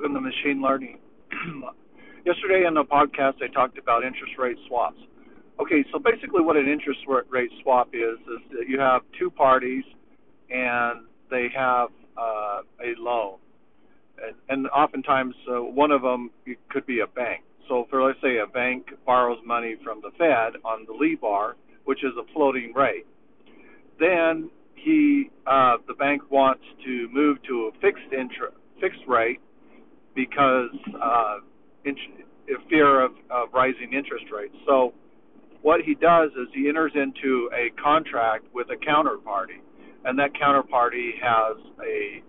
welcome to Machine Learning. Yesterday in the podcast, I talked about interest rate swaps. Okay, so basically, what an interest rate swap is is that you have two parties and they have uh, a loan, and, and oftentimes uh, one of them could be a bank. So, for let's say a bank borrows money from the Fed on the LIBOR, which is a floating rate, then he uh, the bank wants to move to a fixed interest fixed rate because uh, in, fear of, of rising interest rates. So what he does is he enters into a contract with a counterparty, and that counterparty has a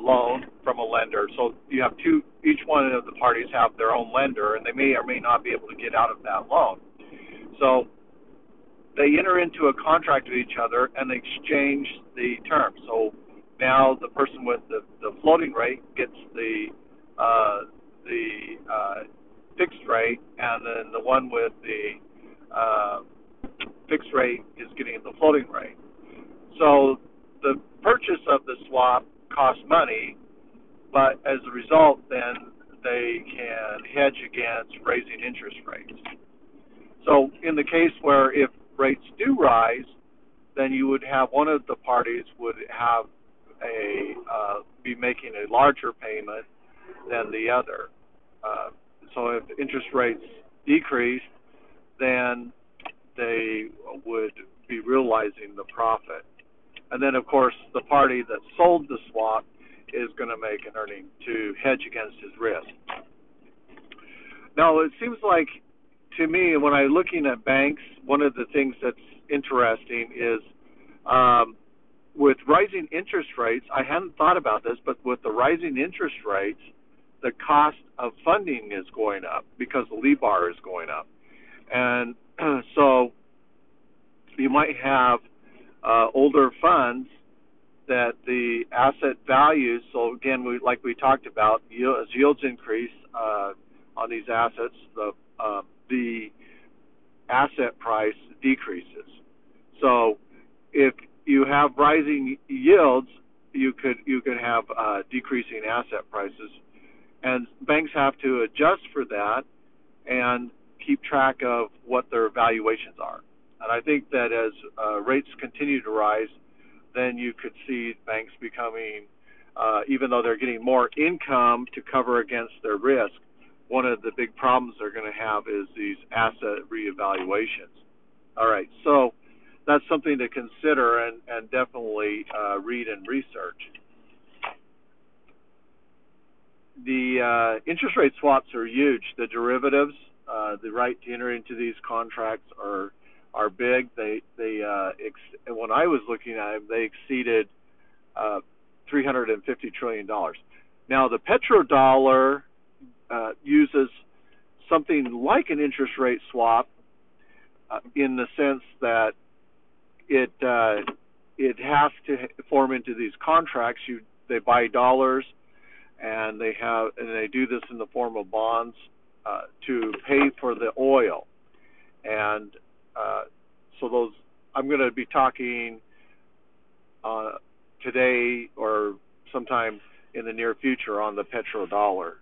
loan from a lender. So you have two, each one of the parties have their own lender, and they may or may not be able to get out of that loan. So they enter into a contract with each other and they exchange the terms. So now the person with the, the floating rate gets the uh, the uh, fixed rate, and then the one with the uh, fixed rate is getting the floating rate. So the purchase of the swap costs money, but as a result, then they can hedge against raising interest rates. So in the case where if rates do rise, then you would have one of the parties would have a uh, be making a larger payment than the other. So if interest rates decrease, then they would be realizing the profit. And then, of course, the party that sold the swap is going to make an earning to hedge against his risk. Now, it seems like to me, when I'm looking at banks, one of the things that's interesting is um, with rising interest rates, I hadn't thought about this, but with the rising interest rates, the cost of funding is going up because the LIBOR is going up. And so you might have uh, older funds that the asset values, so again, we, like we talked about, as yields increase uh, on these assets, the, uh, the asset price decreases. So if you have rising yields, you could you could have uh, decreasing asset prices, and banks have to adjust for that and keep track of what their valuations are. And I think that as uh, rates continue to rise, then you could see banks becoming, uh, even though they're getting more income to cover against their risk, one of the big problems they're going to have is these asset reevaluations. All right, so that's something to consider and, and definitely uh, read and research. Uh, interest rate swaps are huge. The derivatives, uh, the right to enter into these contracts are are big. They they uh, ex- when I was looking at them, they exceeded uh, 350 trillion dollars. Now the petrodollar uh, uses something like an interest rate swap uh, in the sense that it uh, it has to form into these contracts. You they buy dollars, and they have and they do this in the form of bonds uh, to pay for the oil, and uh, so those I'm going to be talking uh, today or sometime in the near future on the petrodollar.